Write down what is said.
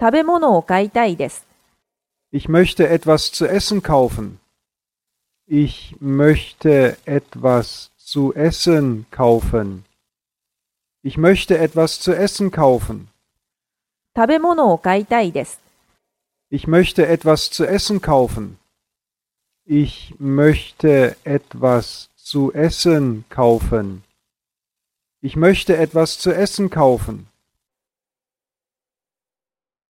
食べ物を買いたいです。Ich möchte etwas zu essen kaufen. Ich möchte etwas zu essen kaufen. Ich möchte etwas zu essen kaufen. 食べ物を買いたいです。Ich möchte etwas zu essen kaufen. Ich möchte etwas zu essen kaufen. Ich möchte etwas zu essen kaufen.